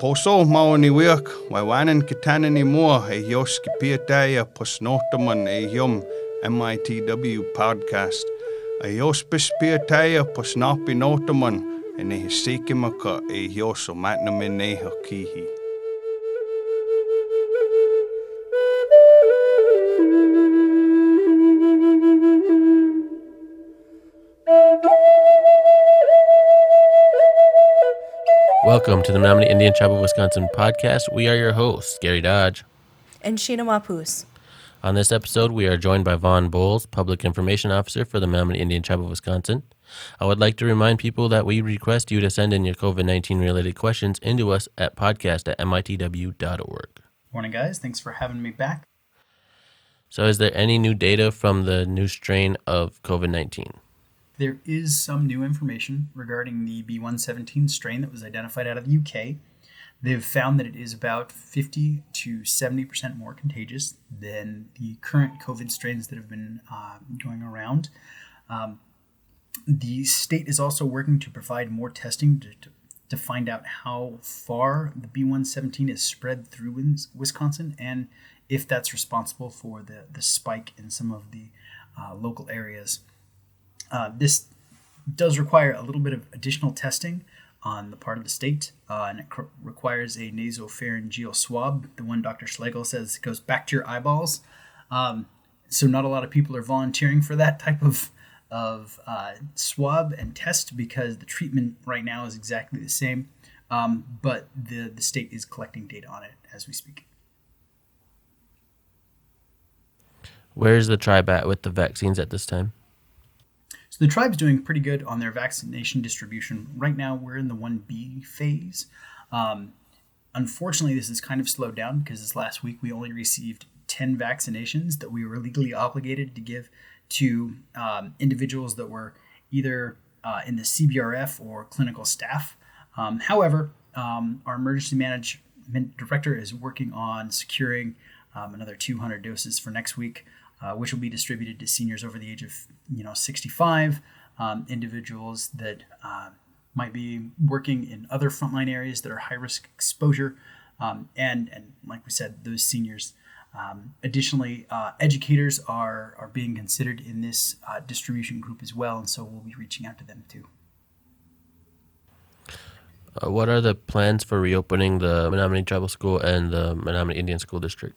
poso maoni wiak, waiwanan kitana ni mua e yoski piataya posnotaman e MITW podcast. A yos pispiataya posnapi notaman e ne hisikimaka e yoso matnamin neha kihi. Welcome to the Menominee Indian Tribe of Wisconsin podcast. We are your hosts, Gary Dodge. and Sheena Mapus. On this episode, we are joined by Vaughn Bowles, Public Information Officer for the Menominee Indian Tribe of Wisconsin. I would like to remind people that we request you to send in your COVID 19 related questions into us at podcast at mitw.org. Morning, guys. Thanks for having me back. So, is there any new data from the new strain of COVID 19? There is some new information regarding the B117 strain that was identified out of the UK. They've found that it is about 50 to 70% more contagious than the current COVID strains that have been uh, going around. Um, the state is also working to provide more testing to, to, to find out how far the B117 is spread through Wis- Wisconsin and if that's responsible for the, the spike in some of the uh, local areas. Uh, this does require a little bit of additional testing on the part of the state, uh, and it cr- requires a nasopharyngeal swab. The one Dr. Schlegel says goes back to your eyeballs. Um, so not a lot of people are volunteering for that type of of uh, swab and test because the treatment right now is exactly the same, um, but the the state is collecting data on it as we speak. Where's the tribe at with the vaccines at this time? So the tribe's doing pretty good on their vaccination distribution. Right now, we're in the 1B phase. Um, unfortunately, this has kind of slowed down because this last week we only received 10 vaccinations that we were legally obligated to give to um, individuals that were either uh, in the CBRF or clinical staff. Um, however, um, our emergency management director is working on securing um, another 200 doses for next week uh, which will be distributed to seniors over the age of you know 65, um, individuals that uh, might be working in other frontline areas that are high risk exposure, um, and and like we said, those seniors. Um, additionally, uh, educators are are being considered in this uh, distribution group as well, and so we'll be reaching out to them too. Uh, what are the plans for reopening the Menominee Tribal School and the Menominee Indian School District?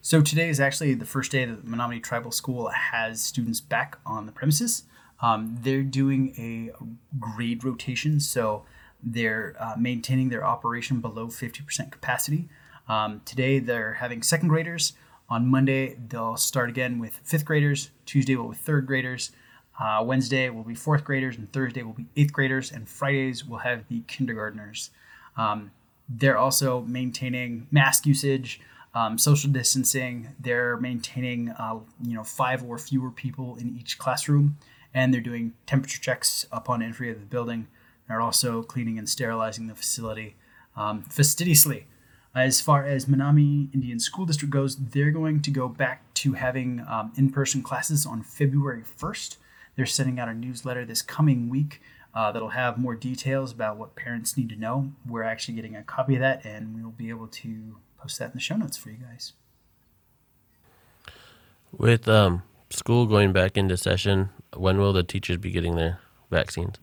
So today is actually the first day that the Menominee Tribal School has students back on the premises. Um, they're doing a grade rotation, so they're uh, maintaining their operation below 50% capacity. Um, today they're having second graders. On Monday they'll start again with fifth graders. Tuesday will be third graders. Uh, Wednesday will be fourth graders, and Thursday will be eighth graders, and Fridays will have the kindergartners. Um, they're also maintaining mask usage um, social distancing. They're maintaining, uh, you know, five or fewer people in each classroom, and they're doing temperature checks upon entry of the building. They're also cleaning and sterilizing the facility um, fastidiously. As far as Menominee Indian School District goes, they're going to go back to having um, in-person classes on February 1st. They're sending out a newsletter this coming week uh, that'll have more details about what parents need to know. We're actually getting a copy of that, and we'll be able to post that in the show notes for you guys. With um, school going back into session, when will the teachers be getting their vaccines?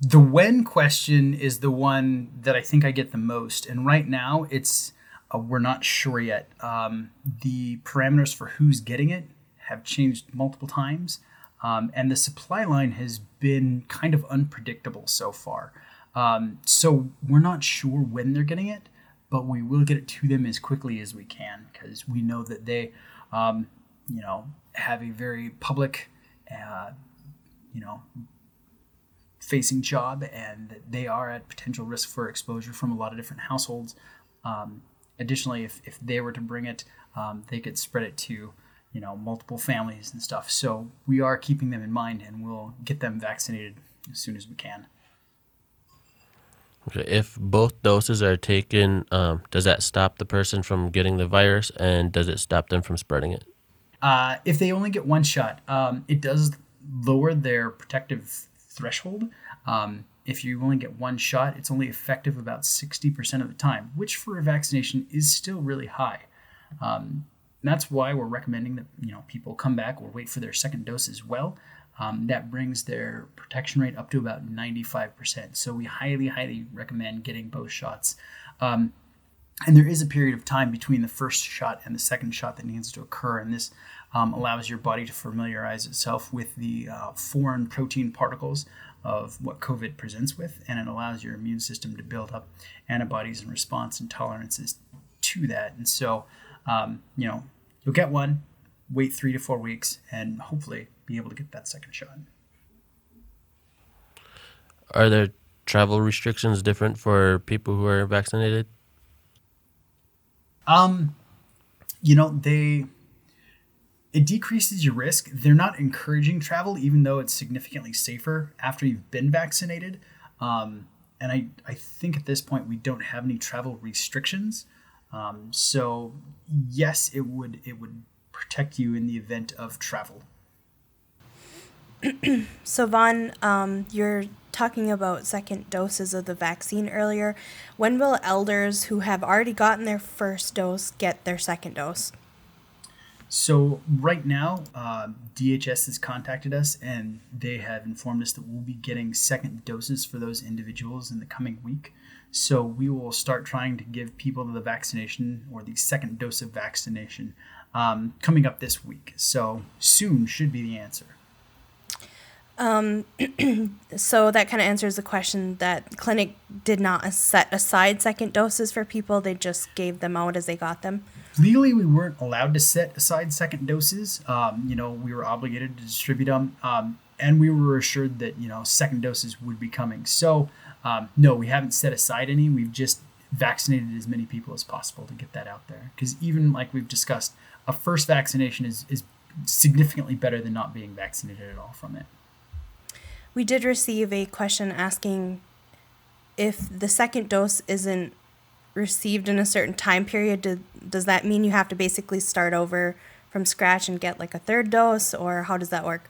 The when question is the one that I think I get the most, and right now it's uh, we're not sure yet. Um, the parameters for who's getting it have changed multiple times, um, and the supply line has been kind of unpredictable so far. Um, so we're not sure when they're getting it but we will get it to them as quickly as we can because we know that they, um, you know, have a very public, uh, you know, facing job and that they are at potential risk for exposure from a lot of different households. Um, additionally, if, if they were to bring it, um, they could spread it to, you know, multiple families and stuff. So we are keeping them in mind and we'll get them vaccinated as soon as we can. If both doses are taken, um, does that stop the person from getting the virus, and does it stop them from spreading it? Uh, if they only get one shot, um, it does lower their protective threshold. Um, if you only get one shot, it's only effective about 60% of the time, which for a vaccination is still really high. Um, that's why we're recommending that you know people come back or wait for their second dose as well. Um, that brings their protection rate up to about 95%. So we highly, highly recommend getting both shots. Um, and there is a period of time between the first shot and the second shot that needs to occur, and this um, allows your body to familiarize itself with the uh, foreign protein particles of what COVID presents with, and it allows your immune system to build up antibodies and response and tolerances to that. And so, um, you know, you'll get one, wait three to four weeks, and hopefully be able to get that second shot. Are there travel restrictions different for people who are vaccinated? Um, you know, they it decreases your risk. They're not encouraging travel, even though it's significantly safer after you've been vaccinated. Um, and I, I think at this point we don't have any travel restrictions. Um, so yes, it would it would protect you in the event of travel. So, Vaughn, um, you're talking about second doses of the vaccine earlier. When will elders who have already gotten their first dose get their second dose? So right now, uh, DHS has contacted us and they have informed us that we'll be getting second doses for those individuals in the coming week. So we will start trying to give people the vaccination or the second dose of vaccination um, coming up this week. So soon should be the answer. Um, so that kind of answers the question that clinic did not set aside second doses for people; they just gave them out as they got them. Legally, we weren't allowed to set aside second doses. Um, you know, we were obligated to distribute them, um, and we were assured that you know second doses would be coming. So, um, no, we haven't set aside any. We've just vaccinated as many people as possible to get that out there. Because even like we've discussed, a first vaccination is is significantly better than not being vaccinated at all from it. We did receive a question asking if the second dose isn't received in a certain time period, do, does that mean you have to basically start over from scratch and get like a third dose, or how does that work?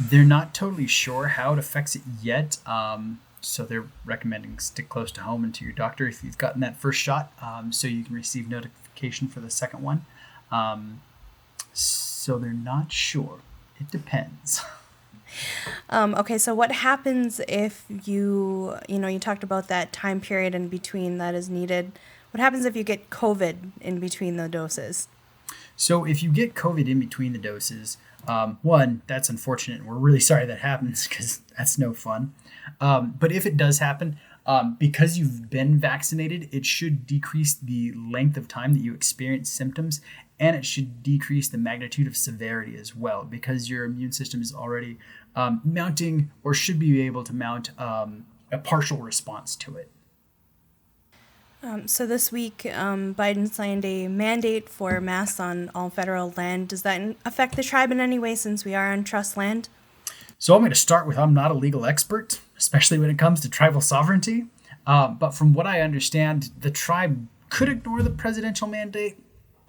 They're not totally sure how it affects it yet. Um, so they're recommending stick close to home and to your doctor if you've gotten that first shot, um, so you can receive notification for the second one. Um, so they're not sure. It depends. Um, okay, so what happens if you, you know, you talked about that time period in between that is needed. What happens if you get COVID in between the doses? So if you get COVID in between the doses, um, one, that's unfortunate. We're really sorry that happens because that's no fun. Um, but if it does happen, um, because you've been vaccinated, it should decrease the length of time that you experience symptoms and it should decrease the magnitude of severity as well because your immune system is already um, mounting or should be able to mount um, a partial response to it. Um, so this week, um, Biden signed a mandate for masks on all federal land. Does that affect the tribe in any way since we are on trust land? So I'm going to start with I'm not a legal expert, especially when it comes to tribal sovereignty. Uh, but from what I understand, the tribe could ignore the presidential mandate.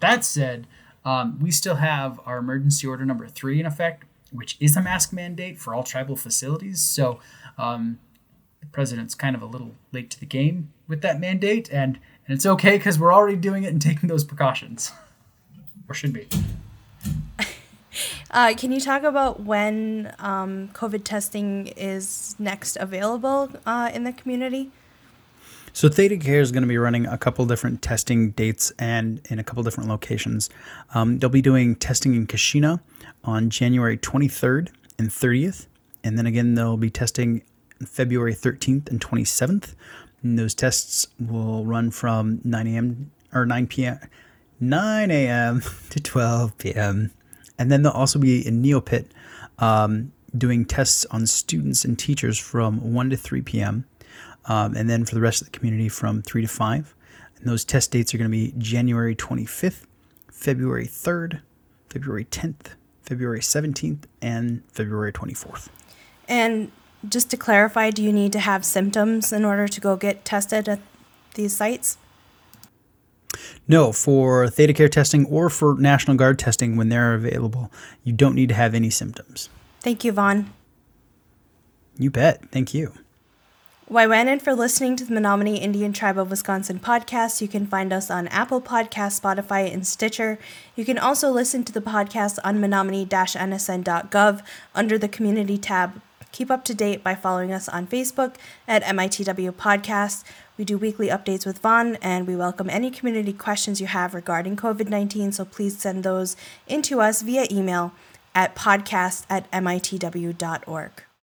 That said, um, we still have our emergency order number three in effect, which is a mask mandate for all tribal facilities. So um, the president's kind of a little late to the game with that mandate, and, and it's okay because we're already doing it and taking those precautions, or should be. Uh, can you talk about when um, COVID testing is next available uh, in the community? So ThedaCare is going to be running a couple different testing dates and in a couple different locations. Um, they'll be doing testing in Keshena on January 23rd and 30th, and then again they'll be testing February 13th and 27th. And those tests will run from 9 a.m. or 9 p.m. 9 a.m. to 12 p.m. And then they'll also be in Neopit um, doing tests on students and teachers from 1 to 3 p.m. Um, and then for the rest of the community from 3 to 5. And those test dates are going to be January 25th, February 3rd, February 10th, February 17th, and February 24th. And just to clarify, do you need to have symptoms in order to go get tested at these sites? No, for ThedaCare testing or for National Guard testing when they're available, you don't need to have any symptoms. Thank you, Vaughn. You bet. Thank you. Waiwanan for listening to the Menominee Indian Tribe of Wisconsin podcast. You can find us on Apple Podcasts, Spotify, and Stitcher. You can also listen to the podcast on menominee-nsn.gov under the Community tab. Keep up to date by following us on Facebook at MITW Podcast. We do weekly updates with Vaughn, and we welcome any community questions you have regarding COVID 19, so please send those into us via email at podcast at mitw.org.